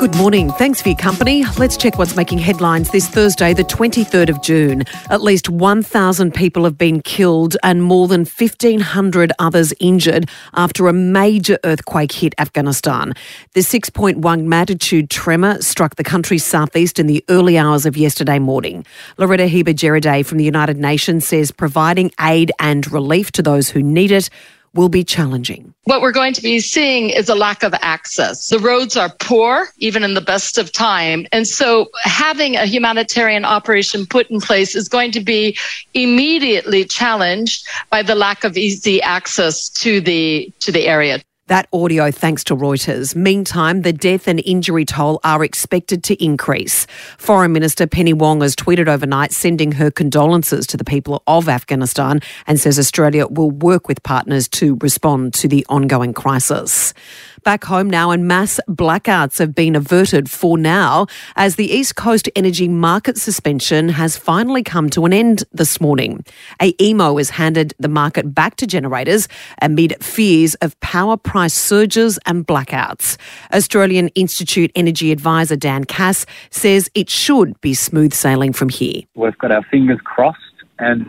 Good morning. Thanks for your company. Let's check what's making headlines this Thursday, the 23rd of June. At least 1,000 people have been killed and more than 1,500 others injured after a major earthquake hit Afghanistan. The 6.1 magnitude tremor struck the country's southeast in the early hours of yesterday morning. Loretta Hieber Girardet from the United Nations says providing aid and relief to those who need it will be challenging. What we're going to be seeing is a lack of access. The roads are poor, even in the best of time. And so having a humanitarian operation put in place is going to be immediately challenged by the lack of easy access to the to the area. That audio thanks to Reuters. Meantime, the death and injury toll are expected to increase. Foreign Minister Penny Wong has tweeted overnight sending her condolences to the people of Afghanistan and says Australia will work with partners to respond to the ongoing crisis. Back home now, and mass blackouts have been averted for now as the East Coast energy market suspension has finally come to an end this morning. AEMO has handed the market back to generators amid fears of power surges and blackouts. Australian Institute Energy Advisor Dan Cass says it should be smooth sailing from here. We've got our fingers crossed and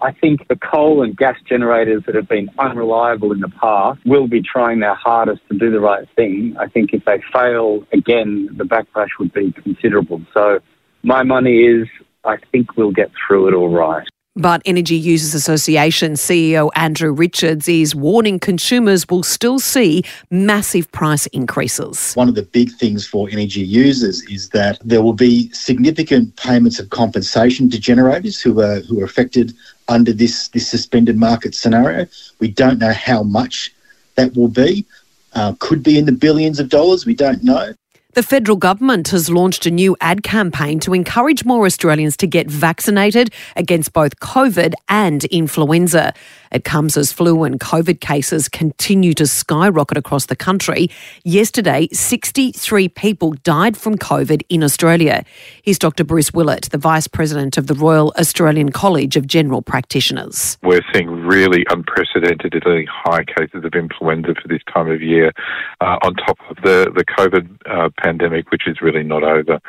I think the coal and gas generators that have been unreliable in the past will be trying their hardest to do the right thing. I think if they fail again, the backlash would be considerable. So my money is I think we'll get through it all right. But Energy Users Association CEO Andrew Richards is warning consumers will still see massive price increases. One of the big things for energy users is that there will be significant payments of compensation to generators who are who are affected under this, this suspended market scenario. We don't know how much that will be. Uh, could be in the billions of dollars. We don't know. The federal government has launched a new ad campaign to encourage more Australians to get vaccinated against both COVID and influenza. It comes as flu and COVID cases continue to skyrocket across the country. Yesterday, 63 people died from COVID in Australia. Here's Dr. Bruce Willett, the Vice President of the Royal Australian College of General Practitioners. We're seeing really unprecedentedly high cases of influenza for this time of year, uh, on top of the, the COVID uh, pandemic, which is really not over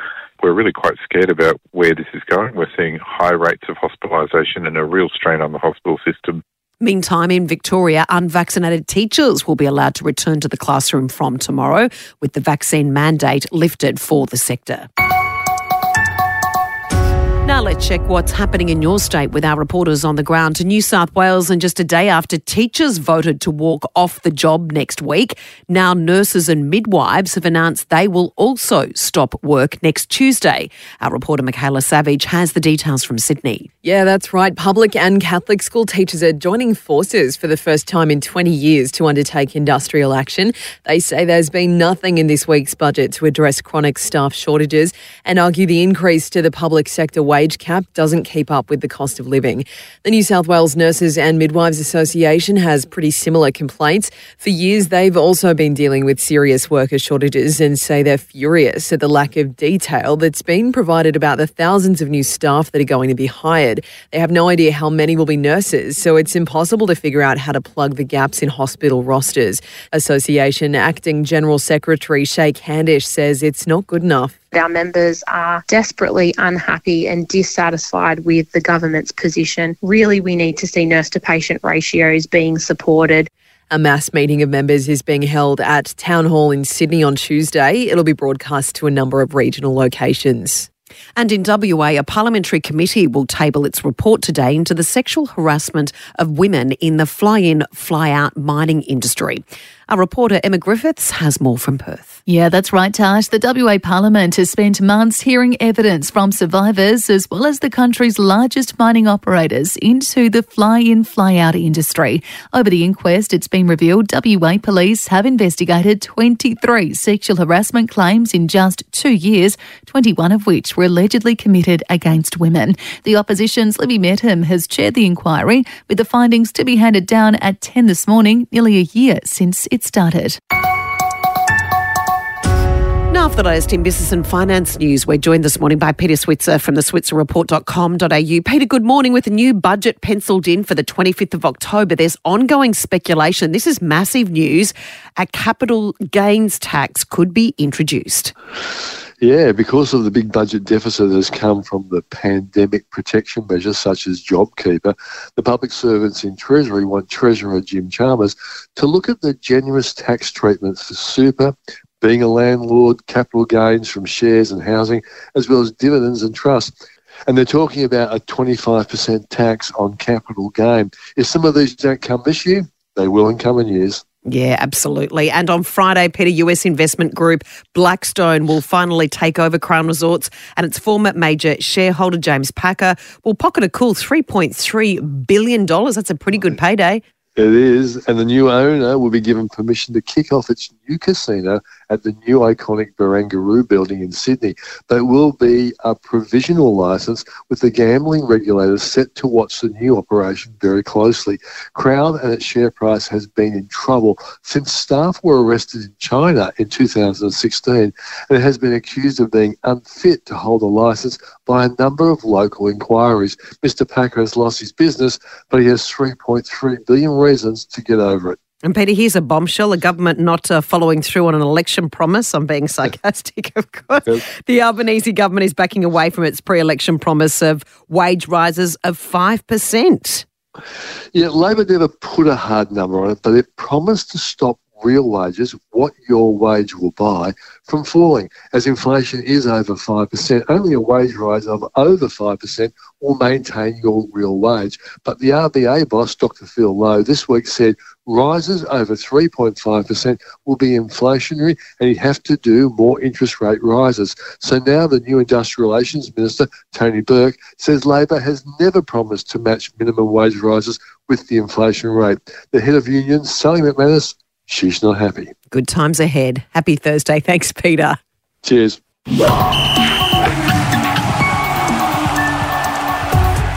we're really quite scared about where this is going. We're seeing high rates of hospitalisation and a real strain on the hospital system. Meantime, in Victoria, unvaccinated teachers will be allowed to return to the classroom from tomorrow, with the vaccine mandate lifted for the sector. Let's check what's happening in your state with our reporters on the ground to New South Wales. And just a day after teachers voted to walk off the job next week, now nurses and midwives have announced they will also stop work next Tuesday. Our reporter Michaela Savage has the details from Sydney. Yeah, that's right. Public and Catholic school teachers are joining forces for the first time in 20 years to undertake industrial action. They say there's been nothing in this week's budget to address chronic staff shortages and argue the increase to the public sector wage wage cap doesn't keep up with the cost of living. The New South Wales Nurses and Midwives Association has pretty similar complaints. For years, they've also been dealing with serious worker shortages and say they're furious at the lack of detail that's been provided about the thousands of new staff that are going to be hired. They have no idea how many will be nurses, so it's impossible to figure out how to plug the gaps in hospital rosters. Association Acting General Secretary Shaye Candish says it's not good enough. Our members are desperately unhappy and dissatisfied with the government's position. Really, we need to see nurse to patient ratios being supported. A mass meeting of members is being held at Town Hall in Sydney on Tuesday. It'll be broadcast to a number of regional locations. And in WA, a parliamentary committee will table its report today into the sexual harassment of women in the fly in, fly out mining industry. Our reporter Emma Griffiths has more from Perth. Yeah, that's right, Tash. The WA Parliament has spent months hearing evidence from survivors as well as the country's largest mining operators into the fly in, fly out industry. Over the inquest, it's been revealed WA police have investigated 23 sexual harassment claims in just two years, 21 of which were allegedly committed against women. The opposition's Libby Mettam has chaired the inquiry, with the findings to be handed down at 10 this morning, nearly a year since it started. For the latest in business and finance news, we're joined this morning by Peter Switzer from the switzerreport.com.au. Peter, good morning. With a new budget penciled in for the 25th of October, there's ongoing speculation. This is massive news. A capital gains tax could be introduced. Yeah, because of the big budget deficit that has come from the pandemic protection measures such as JobKeeper, the public servants in Treasury want Treasurer Jim Chalmers to look at the generous tax treatment for super, being a landlord, capital gains from shares and housing, as well as dividends and trust. And they're talking about a 25% tax on capital gain. If some of these don't come this year, they will in coming years. Yeah, absolutely. And on Friday, Peter, US investment group Blackstone will finally take over Crown Resorts, and its former major shareholder, James Packer, will pocket a cool $3.3 billion. That's a pretty good payday. It is, and the new owner will be given permission to kick off its new casino at the new iconic Barangaroo building in Sydney. It will be a provisional license with the gambling regulators set to watch the new operation very closely. Crown and its share price has been in trouble since staff were arrested in China in 2016 and it has been accused of being unfit to hold a license by a number of local inquiries. Mr. Packer has lost his business, but he has 3.3 billion reasons to get over it. And Peter, here's a bombshell: a government not uh, following through on an election promise. I'm being sarcastic, of course. Yep. The Albanese government is backing away from its pre-election promise of wage rises of five percent. Yeah, Labor never put a hard number on it, but it promised to stop real wages, what your wage will buy, from falling. As inflation is over 5%, only a wage rise of over 5% will maintain your real wage. But the RBA boss, Dr. Phil Lowe, this week said rises over 3.5% will be inflationary and you have to do more interest rate rises. So now the new Industrial Relations Minister, Tony Burke, says Labor has never promised to match minimum wage rises with the inflation rate. The head of unions, Sally McManus, she's not happy. Good times ahead. Happy Thursday. Thanks, Peter. Cheers.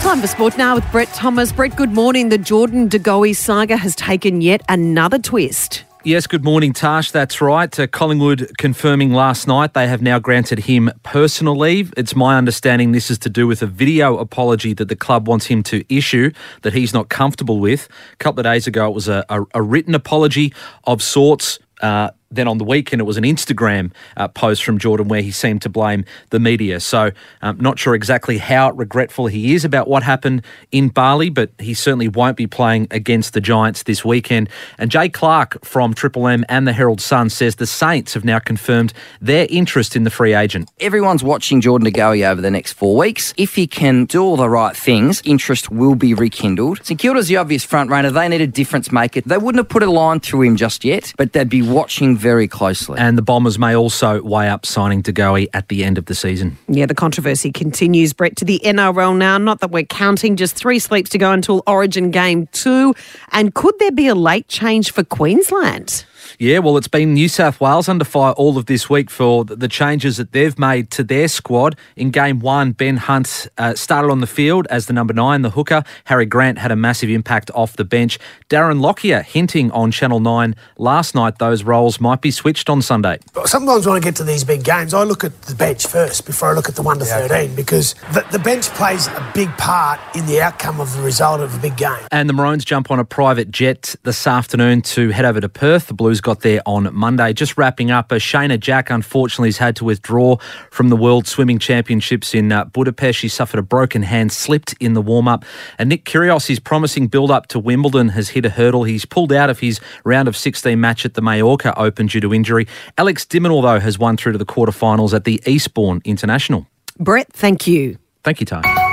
Time for sport now with Brett Thomas. Brett, good morning. The Jordan De Goey saga has taken yet another twist. Yes, good morning, Tash. That's right. Uh, Collingwood confirming last night they have now granted him personal leave. It's my understanding this is to do with a video apology that the club wants him to issue that he's not comfortable with. A couple of days ago, it was a, a, a written apology of sorts. Uh, then on the weekend, it was an Instagram uh, post from Jordan where he seemed to blame the media. So, um, not sure exactly how regretful he is about what happened in Bali, but he certainly won't be playing against the Giants this weekend. And Jay Clark from Triple M and the Herald Sun says the Saints have now confirmed their interest in the free agent. Everyone's watching Jordan De Goey over the next four weeks. If he can do all the right things, interest will be rekindled. St Kilda's the obvious front runner. They need a difference maker. They wouldn't have put a line through him just yet, but they'd be watching very closely. And the Bombers may also weigh up signing De Goey at the end of the season. Yeah, the controversy continues, Brett, to the NRL now. Not that we're counting, just three sleeps to go until Origin Game 2. And could there be a late change for Queensland? Yeah, well, it's been New South Wales under fire all of this week for the changes that they've made to their squad. In game one, Ben Hunt uh, started on the field as the number nine, the hooker. Harry Grant had a massive impact off the bench. Darren Lockyer hinting on Channel 9 last night those roles might be switched on Sunday. Sometimes when I get to these big games, I look at the bench first before I look at the 1 to 13 because the, the bench plays a big part in the outcome of the result of a big game. And the Maroons jump on a private jet this afternoon to head over to Perth. The Blues got there on Monday. Just wrapping up, uh, Shayna Jack unfortunately has had to withdraw from the World Swimming Championships in uh, Budapest. She suffered a broken hand, slipped in the warm up. And Nick Kyrgios, his promising build up to Wimbledon, has hit a hurdle. He's pulled out of his round of 16 match at the Mallorca Open due to injury. Alex de though, has won through to the quarterfinals at the Eastbourne International. Brett, thank you. Thank you, Ty.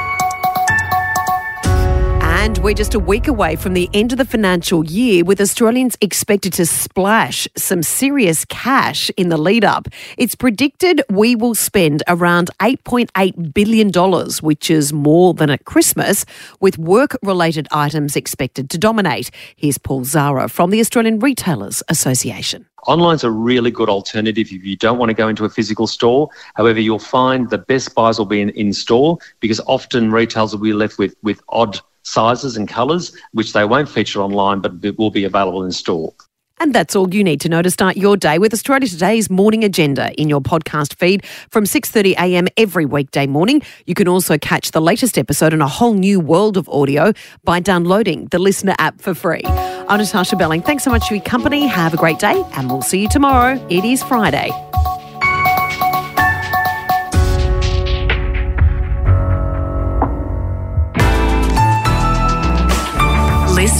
And we're just a week away from the end of the financial year with Australians expected to splash some serious cash in the lead up. It's predicted we will spend around $8.8 billion, which is more than at Christmas, with work related items expected to dominate. Here's Paul Zahra from the Australian Retailers Association. Online's a really good alternative if you don't want to go into a physical store. However, you'll find the best buys will be in, in store because often retailers will be left with, with odd sizes and colours, which they won't feature online but will be available in store. And that's all you need to know to start your day with Australia Today's morning agenda in your podcast feed from 6:30 a.m. every weekday morning. You can also catch the latest episode in a whole new world of audio by downloading the LiSTNR app for free. I'm Natasha Belling. Thanks so much for your company. Have a great day, and we'll see you tomorrow. It is Friday.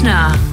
listener.